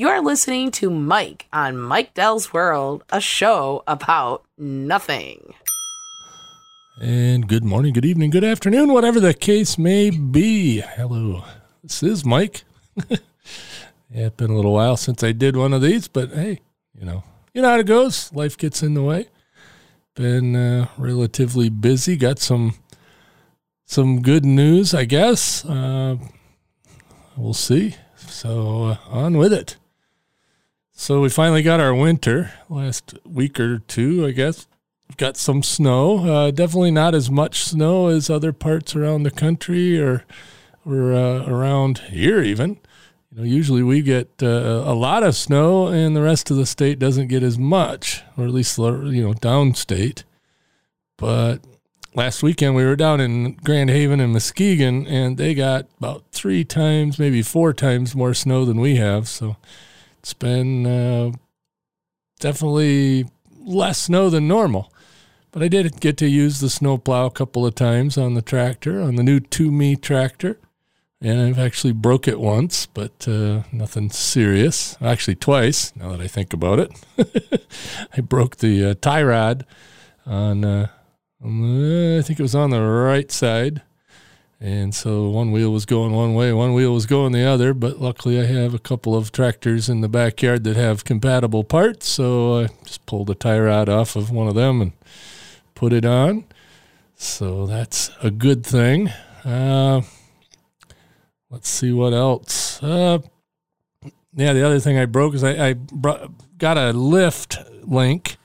You're listening to Mike on Mike Dell's World, a show about nothing. And good morning, good evening, good afternoon, whatever the case may be. Hello, this is Mike. yeah, it's been a little while since I did one of these, but hey, you know, you know how it goes. Life gets in the way. Been uh, relatively busy. Got some some good news, I guess. Uh, we'll see. So uh, on with it. So we finally got our winter last week or two, I guess. We've Got some snow. Uh, definitely not as much snow as other parts around the country or or uh, around here even. You know, usually we get uh, a lot of snow, and the rest of the state doesn't get as much, or at least you know downstate. But last weekend we were down in Grand Haven and Muskegon, and they got about three times, maybe four times more snow than we have. So it's been uh, definitely less snow than normal. But I did get to use the snowplow a couple of times on the tractor, on the new Toomey tractor and I've actually broke it once, but uh, nothing serious. Actually, twice. Now that I think about it, I broke the uh, tie rod on, uh, on the, I think it was on the right side, and so one wheel was going one way, one wheel was going the other. But luckily, I have a couple of tractors in the backyard that have compatible parts, so I just pulled the tie rod off of one of them and put it on. So that's a good thing. Uh, let's see what else. Uh, yeah, the other thing I broke is I, I brought, got a lift link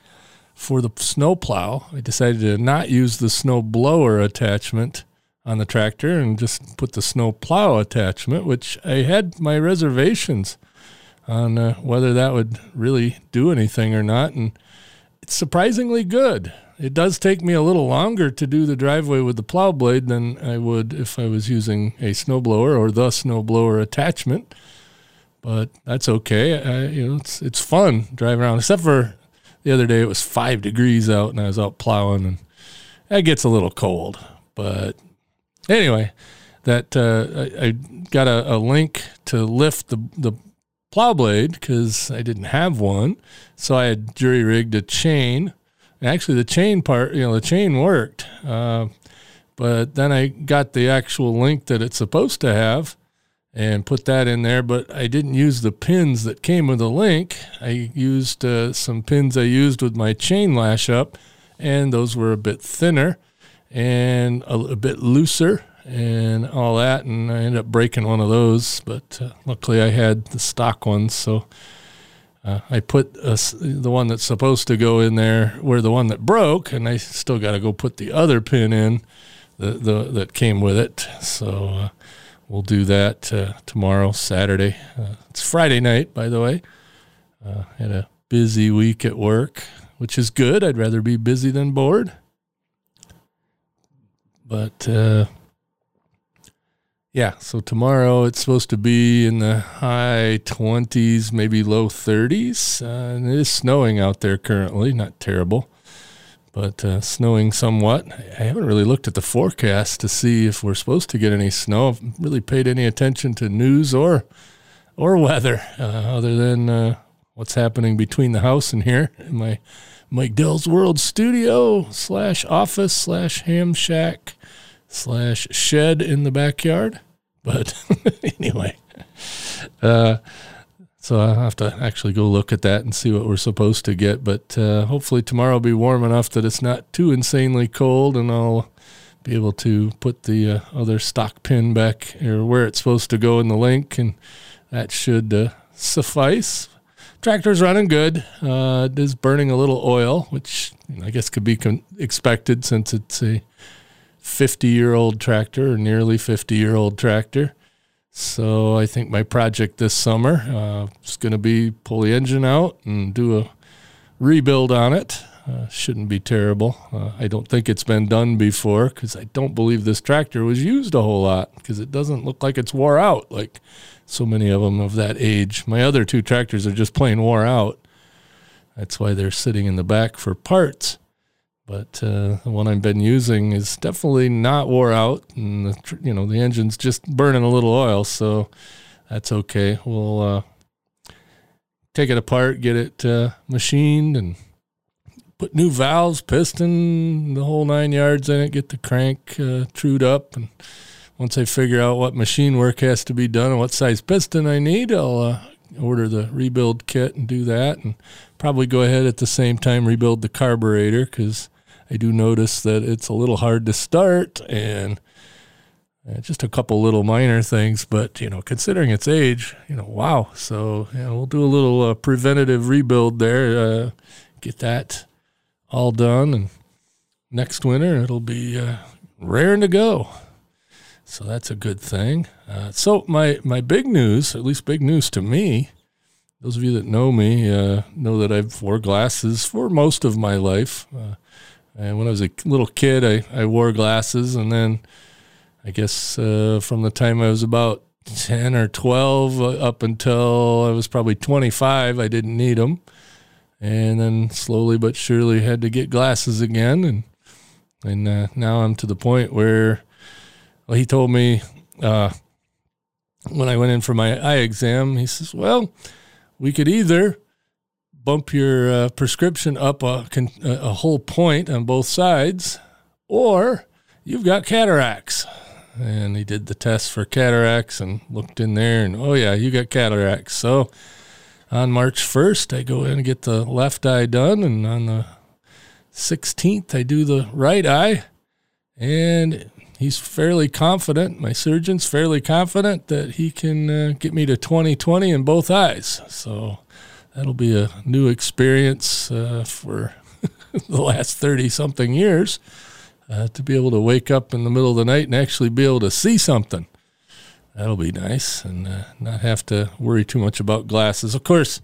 for the snowplow. I decided to not use the snow blower attachment on the tractor and just put the snow plow attachment, which I had my reservations on uh, whether that would really do anything or not. And it's surprisingly good. It does take me a little longer to do the driveway with the plow blade than I would if I was using a snowblower or the snowblower attachment. But that's okay. I, you know, it's it's fun driving around. Except for the other day, it was five degrees out, and I was out plowing, and that gets a little cold. But anyway, that uh, I, I, got a, a link to lift the the plow blade because I didn't have one, so I had jury rigged a chain actually the chain part, you know, the chain worked. Uh, but then I got the actual link that it's supposed to have and put that in there. But I didn't use the pins that came with the link. I used uh, some pins I used with my chain lash up, and those were a bit thinner and a, a bit looser and all that. And I ended up breaking one of those, but uh, luckily I had the stock ones. So uh, I put a, the one that's supposed to go in there where the one that broke, and I still got to go put the other pin in the, the that came with it. So uh, we'll do that uh, tomorrow, Saturday. Uh, it's Friday night, by the way. Uh, had a busy week at work, which is good. I'd rather be busy than bored. But uh, yeah, so tomorrow it's supposed to be in the high 20s, maybe low 30s. Uh, and it is snowing out there currently, not terrible, but uh, snowing somewhat. I haven't really looked at the forecast to see if we're supposed to get any snow. I've really paid any attention to news or or weather uh, other than uh, what's happening between the house and here in my Mike Dell's World studio slash office slash ham shack slash shed in the backyard. But anyway, uh, so I'll have to actually go look at that and see what we're supposed to get. But uh, hopefully tomorrow will be warm enough that it's not too insanely cold, and I'll be able to put the uh, other stock pin back or where it's supposed to go in the link, and that should uh, suffice. Tractor's running good. Uh, it is burning a little oil, which I guess could be con- expected since it's a 50 year old tractor or nearly 50 year old tractor. So I think my project this summer uh, is going to be pull the engine out and do a rebuild on it. Uh, shouldn't be terrible. Uh, I don't think it's been done before because I don't believe this tractor was used a whole lot because it doesn't look like it's wore out like so many of them of that age. My other two tractors are just plain wore out. That's why they're sitting in the back for parts. But uh, the one I've been using is definitely not wore out, and the, you know the engine's just burning a little oil, so that's okay. We'll uh, take it apart, get it uh, machined, and put new valves, piston, the whole nine yards in it. Get the crank uh, trued up, and once I figure out what machine work has to be done and what size piston I need, I'll uh, order the rebuild kit and do that, and probably go ahead at the same time rebuild the carburetor because I do notice that it's a little hard to start and uh, just a couple little minor things, but you know, considering its age, you know, wow. So you know, we'll do a little uh, preventative rebuild there, uh, get that all done, and next winter it'll be uh, raring to go. So that's a good thing. Uh, so my my big news, at least big news to me, those of you that know me uh, know that I've wore glasses for most of my life. and when I was a little kid, I, I wore glasses, and then I guess uh, from the time I was about 10 or 12 uh, up until I was probably 25, I didn't need them. And then slowly but surely had to get glasses again. And, and uh, now I'm to the point where well, he told me uh, when I went in for my eye exam, he says, Well, we could either bump your uh, prescription up a, a whole point on both sides, or you've got cataracts and he did the test for cataracts and looked in there and oh yeah you got cataracts so on march 1st i go in and get the left eye done and on the 16th i do the right eye and he's fairly confident my surgeon's fairly confident that he can uh, get me to 2020 in both eyes so that'll be a new experience uh, for the last 30 something years uh, to be able to wake up in the middle of the night and actually be able to see something. That'll be nice and uh, not have to worry too much about glasses. Of course,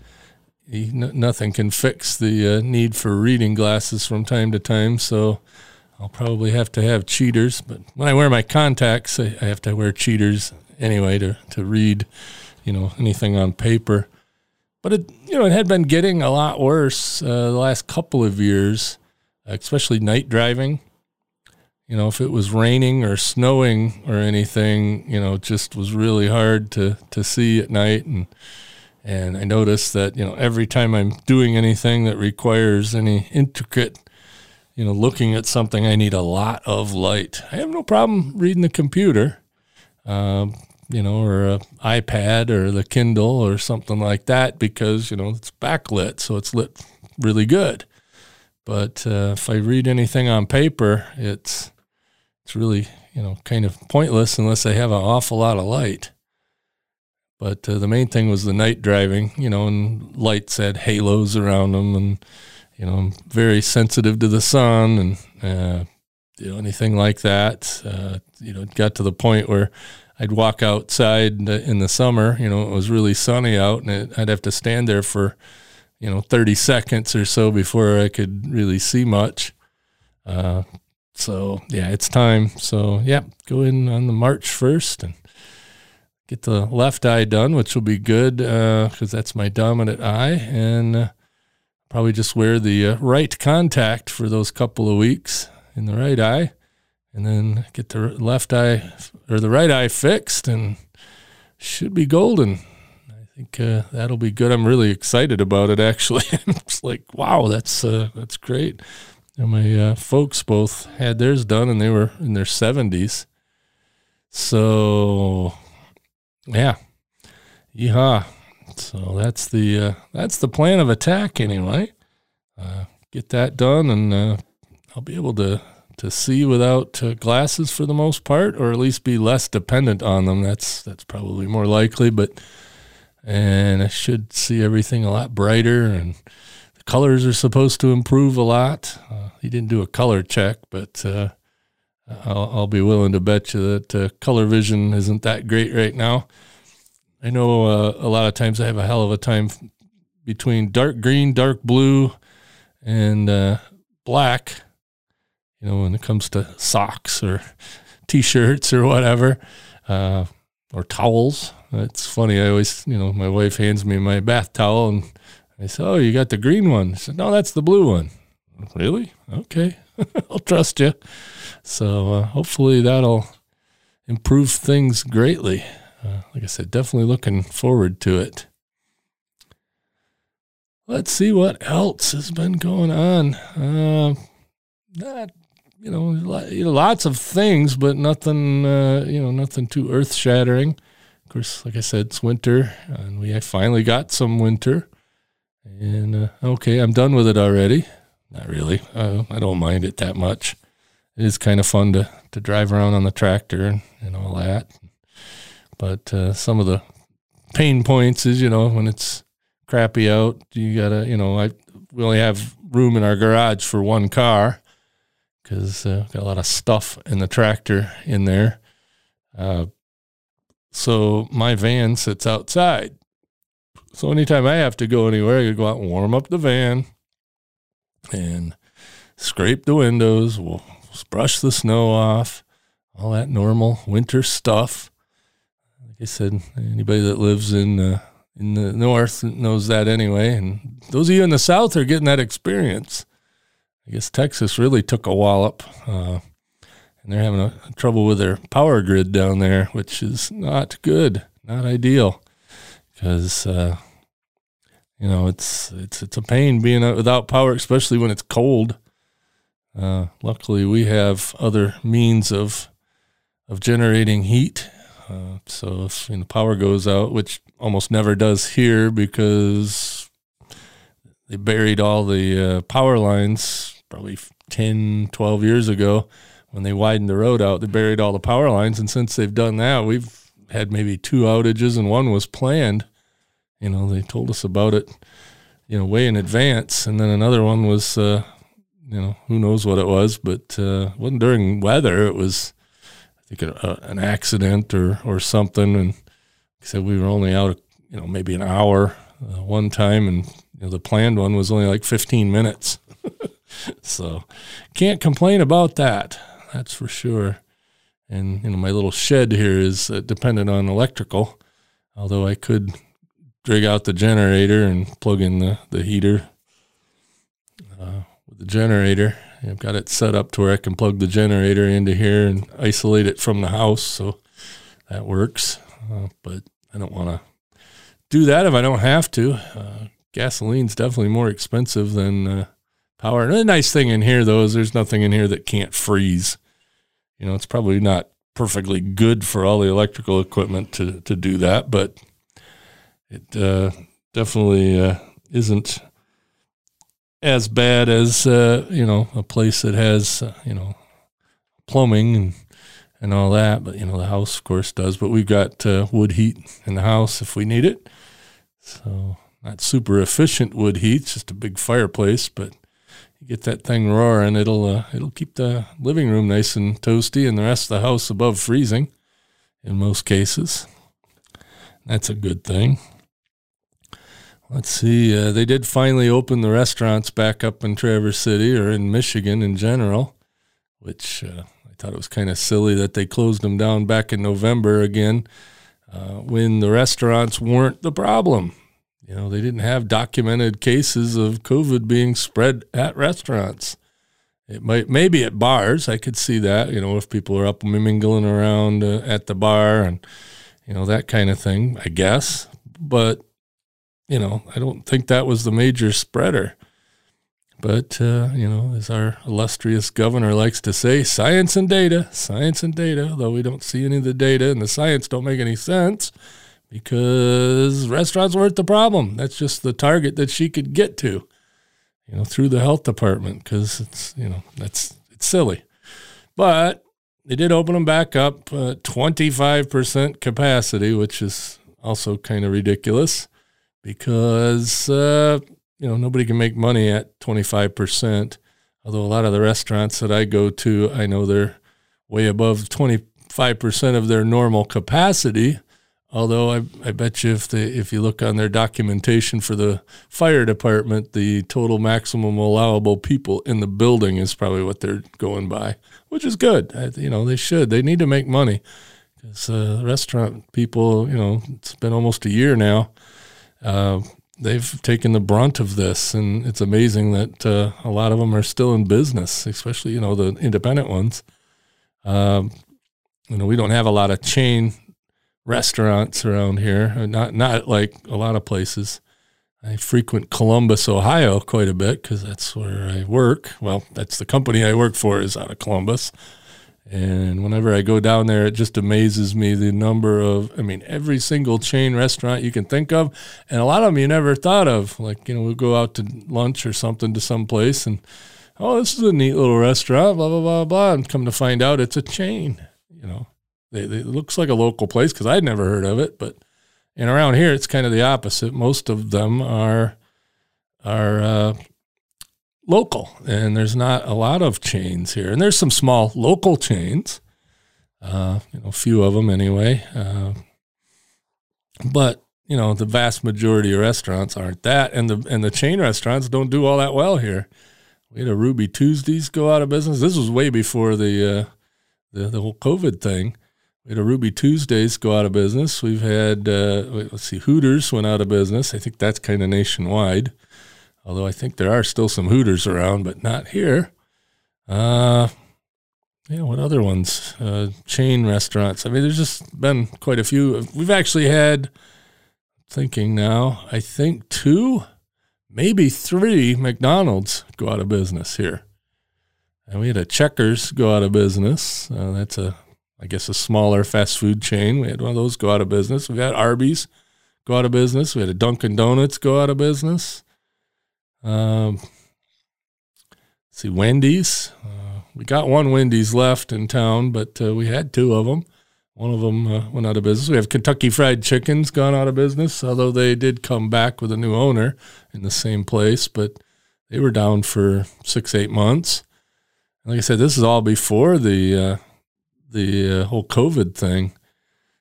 he, n- nothing can fix the uh, need for reading glasses from time to time, so I'll probably have to have cheaters. But when I wear my contacts, I, I have to wear cheaters anyway to, to read, you know, anything on paper. But it, you know, it had been getting a lot worse uh, the last couple of years, especially night driving you know, if it was raining or snowing or anything, you know, it just was really hard to, to see at night. And, and I noticed that, you know, every time I'm doing anything that requires any intricate, you know, looking at something, I need a lot of light. I have no problem reading the computer, um, you know, or a iPad or the Kindle or something like that because, you know, it's backlit. So it's lit really good. But uh, if I read anything on paper, it's it's really you know kind of pointless unless they have an awful lot of light. But uh, the main thing was the night driving, you know, and lights had halos around them, and you know, I'm very sensitive to the sun and uh, you know anything like that. Uh, you know, it got to the point where I'd walk outside in the summer. You know, it was really sunny out, and it, I'd have to stand there for you know 30 seconds or so before I could really see much. Uh, so yeah, it's time. So yeah, go in on the March first and get the left eye done, which will be good because uh, that's my dominant eye, and uh, probably just wear the uh, right contact for those couple of weeks in the right eye, and then get the left eye or the right eye fixed, and should be golden. I think uh, that'll be good. I'm really excited about it. Actually, it's like wow, that's uh, that's great. And my uh, folks both had theirs done, and they were in their seventies. So, yeah, yeehaw! So that's the uh, that's the plan of attack anyway. Uh, get that done, and uh, I'll be able to to see without uh, glasses for the most part, or at least be less dependent on them. That's that's probably more likely, but and I should see everything a lot brighter and colors are supposed to improve a lot. Uh, he didn't do a color check, but uh, I'll, I'll, be willing to bet you that uh, color vision isn't that great right now. I know uh, a lot of times I have a hell of a time between dark green, dark blue, and uh, black. You know, when it comes to socks or t-shirts or whatever, uh, or towels. It's funny. I always, you know, my wife hands me my bath towel and I said, Oh, you got the green one. I said, No, that's the blue one. Really? Okay. I'll trust you. So uh, hopefully that'll improve things greatly. Uh, like I said, definitely looking forward to it. let's see what else has been going on. Uh, not, you know, lots of things, but nothing, uh, you know, nothing too earth shattering. Of course, like I said, it's winter, and we finally got some winter. And uh, okay, I'm done with it already. Not really. Uh, I don't mind it that much. It is kind of fun to, to drive around on the tractor and, and all that. But uh, some of the pain points is, you know, when it's crappy out, you gotta, you know, I we only have room in our garage for one car because uh, got a lot of stuff in the tractor in there. Uh, so my van sits outside. So anytime I have to go anywhere, I go out and warm up the van and scrape the windows. We'll brush the snow off, all that normal winter stuff. Like I said, anybody that lives in uh, in the north knows that anyway, and those of you in the south are getting that experience. I guess Texas really took a wallop, uh, and they're having a, trouble with their power grid down there, which is not good, not ideal, because uh, you know it's it's it's a pain being without power, especially when it's cold. Uh, luckily, we have other means of of generating heat. Uh, so if you know, power goes out, which almost never does here because they buried all the uh, power lines probably 10, 12 years ago when they widened the road out. They buried all the power lines, and since they've done that, we've had maybe two outages, and one was planned. You know, they told us about it, you know, way in advance, and then another one was. Uh, you know, who knows what it was, but uh, wasn't during weather. It was, I think, a, a, an accident or or something. And said we were only out, you know, maybe an hour uh, one time, and you know, the planned one was only like 15 minutes. so can't complain about that. That's for sure. And you know, my little shed here is uh, dependent on electrical, although I could drag out the generator and plug in the the heater. Uh, the generator. I've got it set up to where I can plug the generator into here and isolate it from the house, so that works. Uh, but I don't want to do that if I don't have to. Uh, gasoline's definitely more expensive than uh, power. And the nice thing in here, though, is there's nothing in here that can't freeze. You know, it's probably not perfectly good for all the electrical equipment to to do that, but it uh, definitely uh, isn't as bad as uh, you know a place that has uh, you know plumbing and and all that. But you know the house, of course, does. But we've got uh, wood heat in the house if we need it. So not super efficient wood heat, just a big fireplace. But you get that thing roaring, it'll uh, it'll keep the living room nice and toasty, and the rest of the house above freezing in most cases. That's a good thing. Let's see. Uh, they did finally open the restaurants back up in Traverse City or in Michigan in general, which uh, I thought it was kind of silly that they closed them down back in November again uh, when the restaurants weren't the problem. You know, they didn't have documented cases of COVID being spread at restaurants. It might maybe at bars. I could see that. You know, if people are up mingling around uh, at the bar and you know that kind of thing. I guess, but you know, I don't think that was the major spreader. But, uh, you know, as our illustrious governor likes to say, science and data, science and data, though we don't see any of the data and the science don't make any sense because restaurants weren't the problem. That's just the target that she could get to, you know, through the health department because it's, you know, that's, it's silly. But they did open them back up, uh, 25% capacity, which is also kind of ridiculous because uh, you know nobody can make money at 25%. Although a lot of the restaurants that I go to, I know they're way above 25% of their normal capacity. Although I, I bet you if they if you look on their documentation for the fire department, the total maximum allowable people in the building is probably what they're going by, which is good. I, you know they should. They need to make money because uh, restaurant people, you know, it's been almost a year now uh, they've taken the brunt of this, and it's amazing that uh, a lot of them are still in business, especially you know the independent ones. Um, you know, we don't have a lot of chain restaurants around here, uh, not not like a lot of places. I frequent Columbus, Ohio quite a bit because that's where I work. Well, that's the company I work for is out of Columbus. And whenever I go down there, it just amazes me the number of, I mean, every single chain restaurant you can think of. And a lot of them you never thought of. Like, you know, we'll go out to lunch or something to some place and, oh, this is a neat little restaurant, blah, blah, blah, blah. And come to find out it's a chain, you know. They, they, it looks like a local place because I'd never heard of it, but and around here it's kind of the opposite. Most of them are are uh, local, and there's not a lot of chains here. And there's some small local chains, uh, you know, a few of them anyway. Uh, but you know, the vast majority of restaurants aren't that, and the and the chain restaurants don't do all that well here. We had a Ruby Tuesdays go out of business. This was way before the uh, the, the whole COVID thing. We had a Ruby Tuesdays go out of business. We've had, uh, let's see, Hooters went out of business. I think that's kind of nationwide, although I think there are still some Hooters around, but not here. Uh, yeah, what other ones? Uh, chain restaurants. I mean, there's just been quite a few. We've actually had, thinking now, I think two, maybe three McDonald's go out of business here. And we had a Checkers go out of business. Uh, that's a I guess a smaller fast food chain. We had one of those go out of business. We had Arby's go out of business. We had a Dunkin' Donuts go out of business. Um, see, Wendy's. Uh, we got one Wendy's left in town, but uh, we had two of them. One of them uh, went out of business. We have Kentucky Fried Chicken's gone out of business, although they did come back with a new owner in the same place, but they were down for six, eight months. Like I said, this is all before the uh, the uh, whole COVID thing.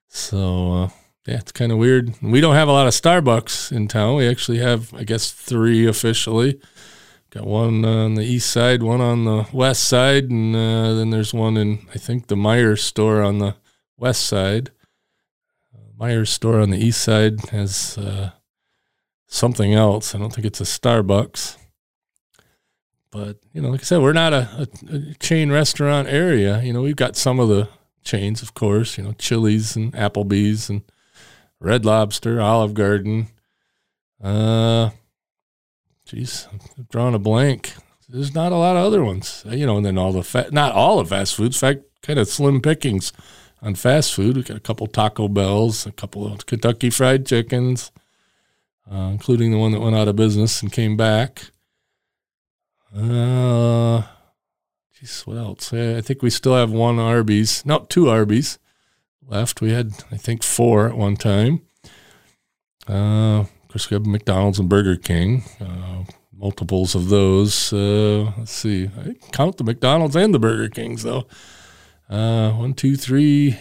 So uh, yeah, it's kind of weird. We don't have a lot of Starbucks in town. We actually have, I guess, three officially. Got one on the east side, one on the west side, and uh, then there's one in I think the Meijer's store on the west side. Meijer's store on the east side has uh, something else. I don't think it's a Starbucks. But you know, like I said, we're not a, a, a, chain restaurant area. You know, we've got some of the chains, of course. You know, Chili's and Applebee's and Red Lobster, Olive Garden. Uh, geez, I'm drawing a blank. There's not a lot of other ones. You know, and then all the fat, not all the fast foods. In fact, kind of slim pickings on fast food. We got a couple Taco Bells, a couple of Kentucky Fried Chickens, uh, including the one that went out of business and came back. Uh, geez, what else? I think we still have one Arby's. No, two Arby's left. We had, I think, four at one time. Uh, of course, we have McDonald's and Burger King. Uh, multiples of those. Uh, let's see. I count the McDonald's and the Burger Kings though. Uh, one, two, three.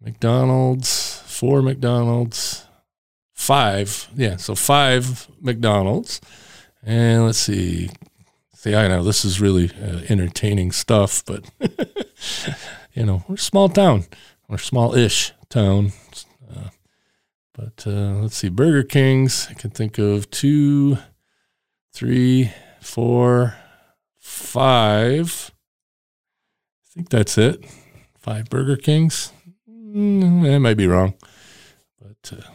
McDonald's, four McDonald's, five. Yeah, so five McDonald's. And let's see, See, I know this is really uh, entertaining stuff, but you know, we're a small town, we're small-ish town. Uh, but uh, let's see, Burger Kings. I can think of two, three, four, five. I think that's it. Five Burger Kings. Mm, I might be wrong, but uh,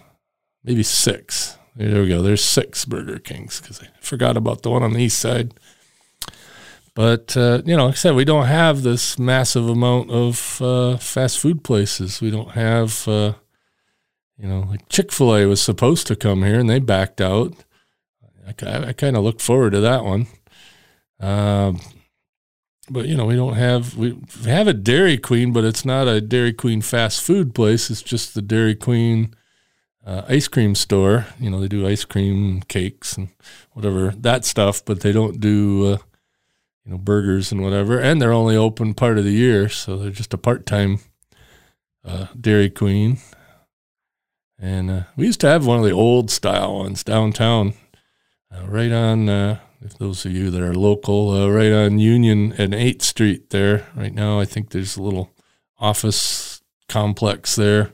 maybe six. There we go. There's six Burger Kings because I forgot about the one on the east side. But uh, you know, like I said, we don't have this massive amount of uh, fast food places. We don't have, uh, you know, like Chick Fil A was supposed to come here and they backed out. I, I kind of look forward to that one. Um, but you know, we don't have we have a Dairy Queen, but it's not a Dairy Queen fast food place. It's just the Dairy Queen uh, ice cream store. You know, they do ice cream, cakes, and whatever that stuff, but they don't do uh, you know, burgers and whatever. And they're only open part of the year, so they're just a part time uh, Dairy Queen. And uh, we used to have one of the old style ones downtown, uh, right on. Uh, if those of you that are local, uh, right on Union and Eighth Street there. Right now, I think there's a little office complex there,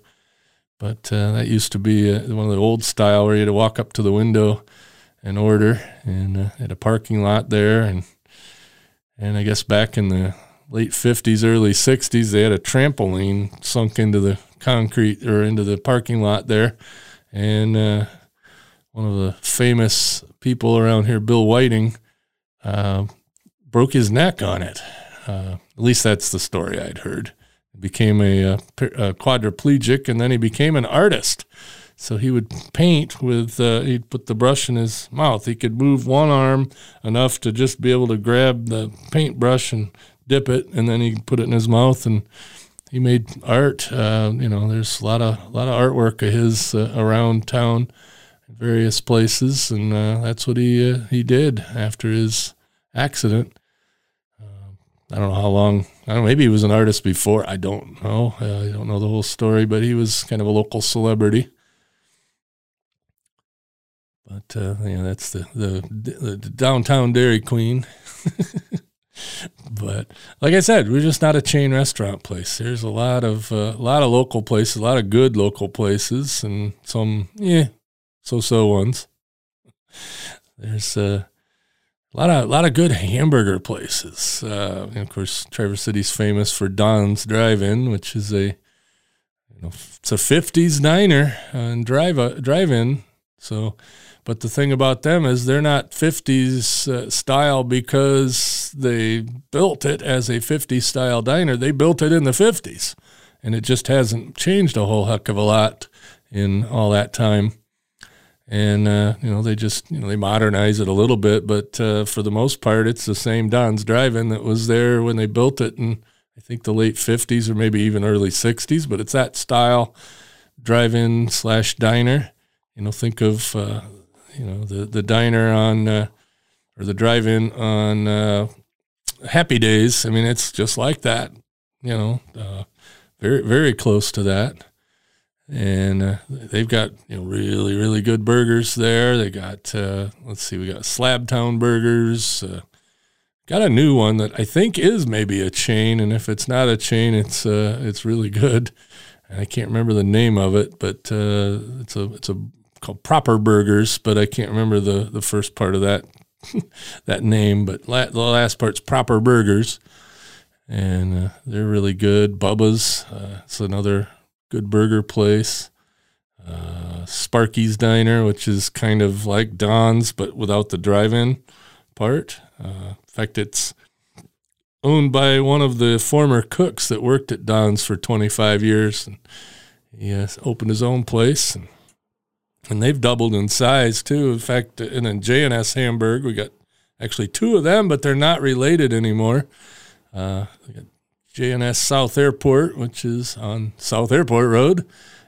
but uh, that used to be one of the old style where you had to walk up to the window and order, and had a parking lot there, and and I guess back in the late 50s, early 60s, they had a trampoline sunk into the concrete or into the parking lot there. And uh, one of the famous people around here, Bill Whiting, uh, broke his neck on it. Uh, at least that's the story I'd heard. He became a, a, a, quadriplegic, and then he became an artist. So he would paint with, uh, he'd put the brush in his mouth. He could move one arm enough to just be able to grab the paintbrush and dip it, and then he put it in his mouth and he made art. Uh, you know, there's a lot of a lot of artwork of his uh, around town, various places, and uh, that's what he uh, he did after his accident. Um, I don't know how long. I don't know. Maybe he was an artist before. I don't know. Uh, I don't know the whole story, but he was kind of a local celebrity. But uh, yeah, that's the, the the downtown Dairy Queen. but like I said, we're just not a chain restaurant place. There's a lot of uh, a lot of local places, a lot of good local places, and some yeah, so-so ones. There's uh, a lot of a lot of good hamburger places. Uh, and of course, Traverse City's famous for Don's Drive-In, which is a you know it's a '50s diner and drive uh, drive-in. So but the thing about them is they're not 50s uh, style because they built it as a 50s style diner. They built it in the 50s, and it just hasn't changed a whole heck of a lot in all that time. And uh, you know they just you know they modernize it a little bit, but uh, for the most part, it's the same Don's Drive-In that was there when they built it in I think the late 50s or maybe even early 60s. But it's that style drive-in slash diner. You know, think of uh, you know the the diner on uh, or the drive-in on uh, Happy Days. I mean, it's just like that. You know, uh, very very close to that. And uh, they've got you know really really good burgers there. They got uh, let's see, we got Slabtown Burgers. Uh, got a new one that I think is maybe a chain, and if it's not a chain, it's it's really good. I can't remember the name of it, but it's a it's a called Proper Burgers, but I can't remember the the first part of that that name. But la- the last part's Proper Burgers, and uh, they're really good. Bubba's, uh, it's another good burger place. Uh, Sparky's Diner, which is kind of like Don's but without the drive-in part. Uh, in fact, it's owned by one of the former cooks that worked at Don's for 25 years, and he has opened his own place and and they've doubled in size too. In fact, and then J&S Hamburg, we got actually two of them, but they're not related anymore. Uh, we got J&S South Airport, which is on South Airport Road.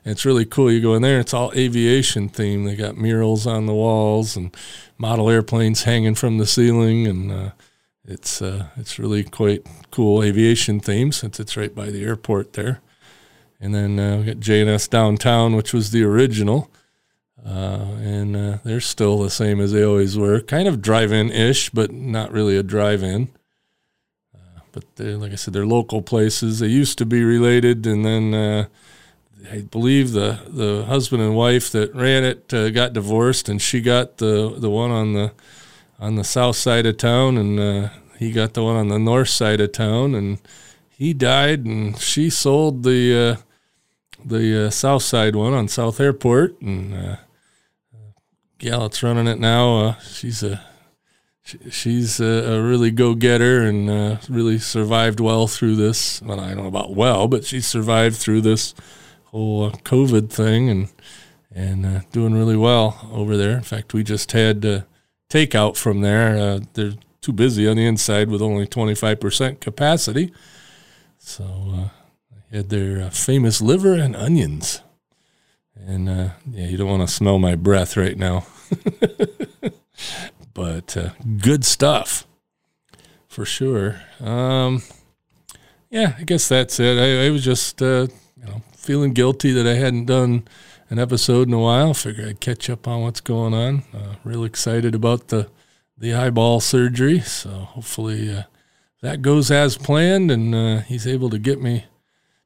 And it's really cool. You go in there, it's all aviation theme. They got murals on the walls and model airplanes hanging from the ceiling, and uh, it's uh, it's really quite cool aviation theme since it's right by the airport there. And then uh, we got J&S Downtown, which was the original. Uh, and uh, they're still the same as they always were. Kind of drive-in ish, but not really a drive-in. Uh, but like I said, they're local places. They used to be related, and then uh, I believe the the husband and wife that ran it uh, got divorced, and she got the the one on the on the south side of town, and he got the one on the north side of town, and he died, and she sold the the south side one on South Airport, and gal that's running it now, uh, she's a she's a, a really go getter and uh, really survived well through this. Well, I don't know about well, but she survived through this whole uh, COVID thing and and uh, doing really well over there. In fact, we just had uh, takeout from there. Uh, they're too busy on the inside with only twenty five percent capacity, so I had their famous liver and onions. And uh, yeah, you don't want to smell my breath right now. but uh, good stuff for sure. Um, yeah, I guess that's it. I, I was just uh, you know feeling guilty that I hadn't done an episode in a while. Figure I'd catch up on what's going on. Uh, real excited about the the eyeball surgery. So hopefully uh, that goes as planned, and uh, he's able to get me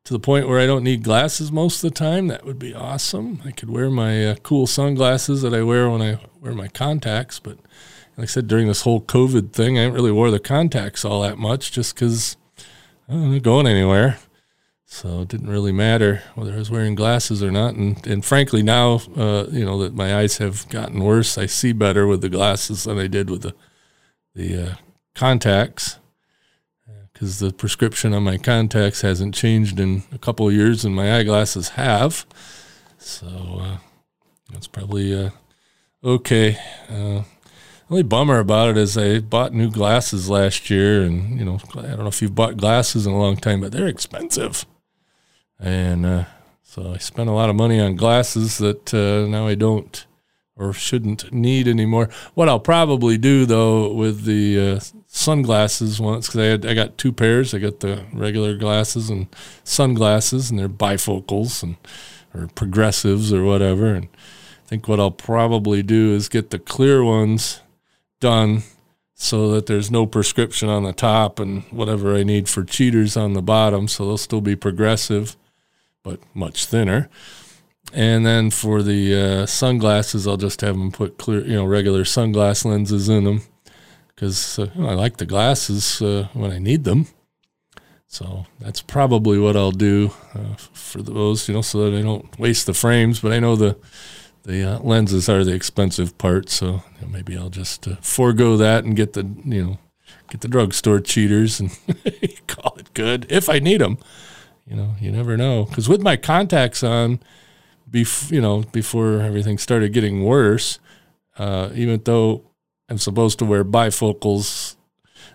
to the point where I don't need glasses most of the time, that would be awesome. I could wear my uh, cool sunglasses that I wear when I wear my contacts. But like I said, during this whole COVID thing, I didn't really wear the contacts all that much just because I wasn't going anywhere. So it didn't really matter whether I was wearing glasses or not. And, and frankly, now, uh, you know, that my eyes have gotten worse, I see better with the glasses than I did with the, the uh, contacts because the prescription on my contacts hasn't changed in a couple of years and my eyeglasses have. So uh, that's probably uh, okay. Uh, only bummer about it is I bought new glasses last year, and you know I don't know if you've bought glasses in a long time, but they're expensive and uh, so I spent a lot of money on glasses that uh, now I don't or shouldn't need anymore. What I'll probably do though with the uh, sunglasses once, because I had I got two pairs. I got the regular glasses and sunglasses, and they're bifocals and or progressives or whatever. And I think what I'll probably do is get the clear ones done so that there's no prescription on the top and whatever I need for cheaters on the bottom. So they'll still be progressive but much thinner. And then for the uh, sunglasses, I'll just have them put clear, you know, regular sunglass lenses in them because uh, you know, I like the glasses uh, when I need them. So that's probably what I'll do uh, for those, you know, so that I don't waste the frames. But I know the the uh, lenses are the expensive part, so you know, maybe I'll just uh, forego that and get the you know get the drugstore cheaters and call it good if I need them you know, you never know. Because with my contacts on, bef- you know, before everything started getting worse, uh, even though I'm supposed to wear bifocals,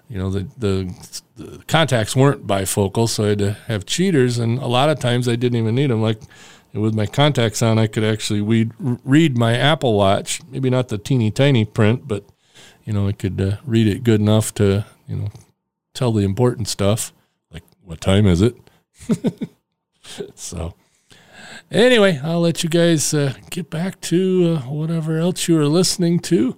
you know, the, the, the contacts weren't bifocal, so I had to have cheaters, and a lot of times I didn't even need them. Like with my contacts on, I could actually read, read my Apple Watch, maybe not the teeny tiny print, but you know, I could uh, read it good enough to, you know, tell the important stuff, like what time is it? so, anyway, I'll let you guys uh, get back to uh, whatever else you are listening to.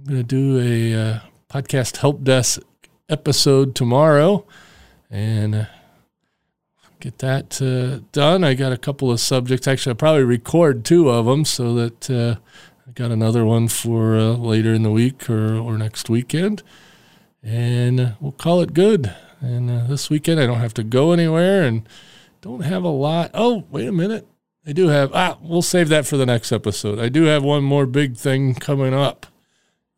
I'm going to do a uh, podcast help desk episode tomorrow and uh, get that uh, done. I got a couple of subjects. Actually, I'll probably record two of them so that uh, I got another one for later in the week or, or next weekend. And we'll call it good. And uh, this weekend, I don't have to go anywhere and don't have a lot. Oh, wait a minute. I do have, ah, we'll save that for the next episode. I do have one more big thing coming up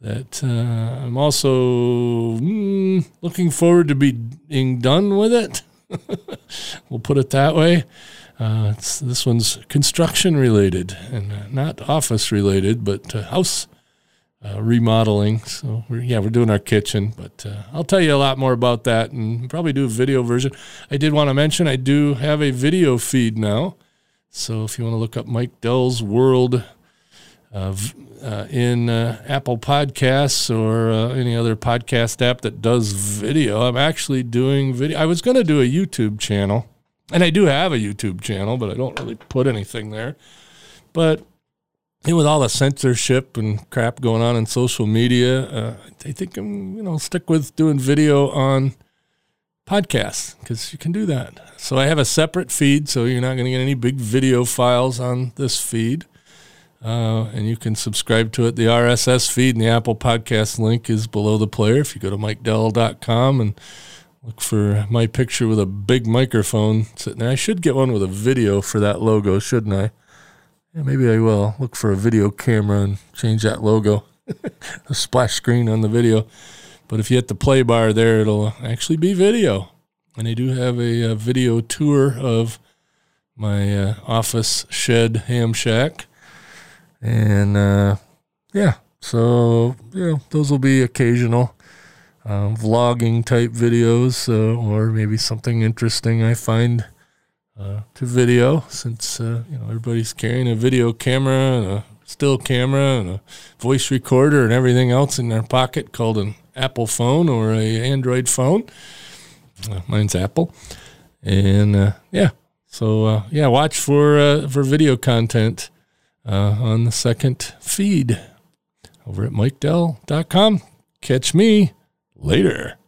that uh, I'm also mm, looking forward to being done with it. we'll put it that way. Uh, this one's construction related and uh, not office related, but uh, house uh, remodeling. So we're, yeah, we're doing our kitchen, but uh, I'll tell you a lot more about that and probably do a video version. I did want to mention I do have a video feed now. So if you want to look up Mike Dell's World uh, in uh, Apple Podcasts or uh, any other podcast app that does video, I'm actually doing video. I was going to do a YouTube channel, and I do have a YouTube channel, but I don't really put anything there. But with all the censorship and crap going on in social media, uh, I think I'm you know stick with doing video on podcasts because you can do that. So I have a separate feed, so you're not going to get any big video files on this feed. Uh, and you can subscribe to it. The RSS feed and the Apple Podcast link is below the player. If you go to mikedell.com and look for my picture with a big microphone sitting there, I should get one with a video for that logo, shouldn't I? Yeah, maybe I will look for a video camera and change that logo, the splash screen on the video. But if you hit the play bar there, it'll actually be video. And I do have a, a video tour of my uh, office shed ham shack. And uh, yeah, so, you know, those will be occasional uh, vlogging type videos uh, or maybe something interesting I find uh, to video since uh, you know everybody's carrying a video camera and a still camera and a voice recorder and everything else in their pocket called an Apple phone or a Android phone. Uh, mine's Apple, and yeah, so yeah, watch for for video content Uh, on the second feed over at MikeDell.com. Catch me later.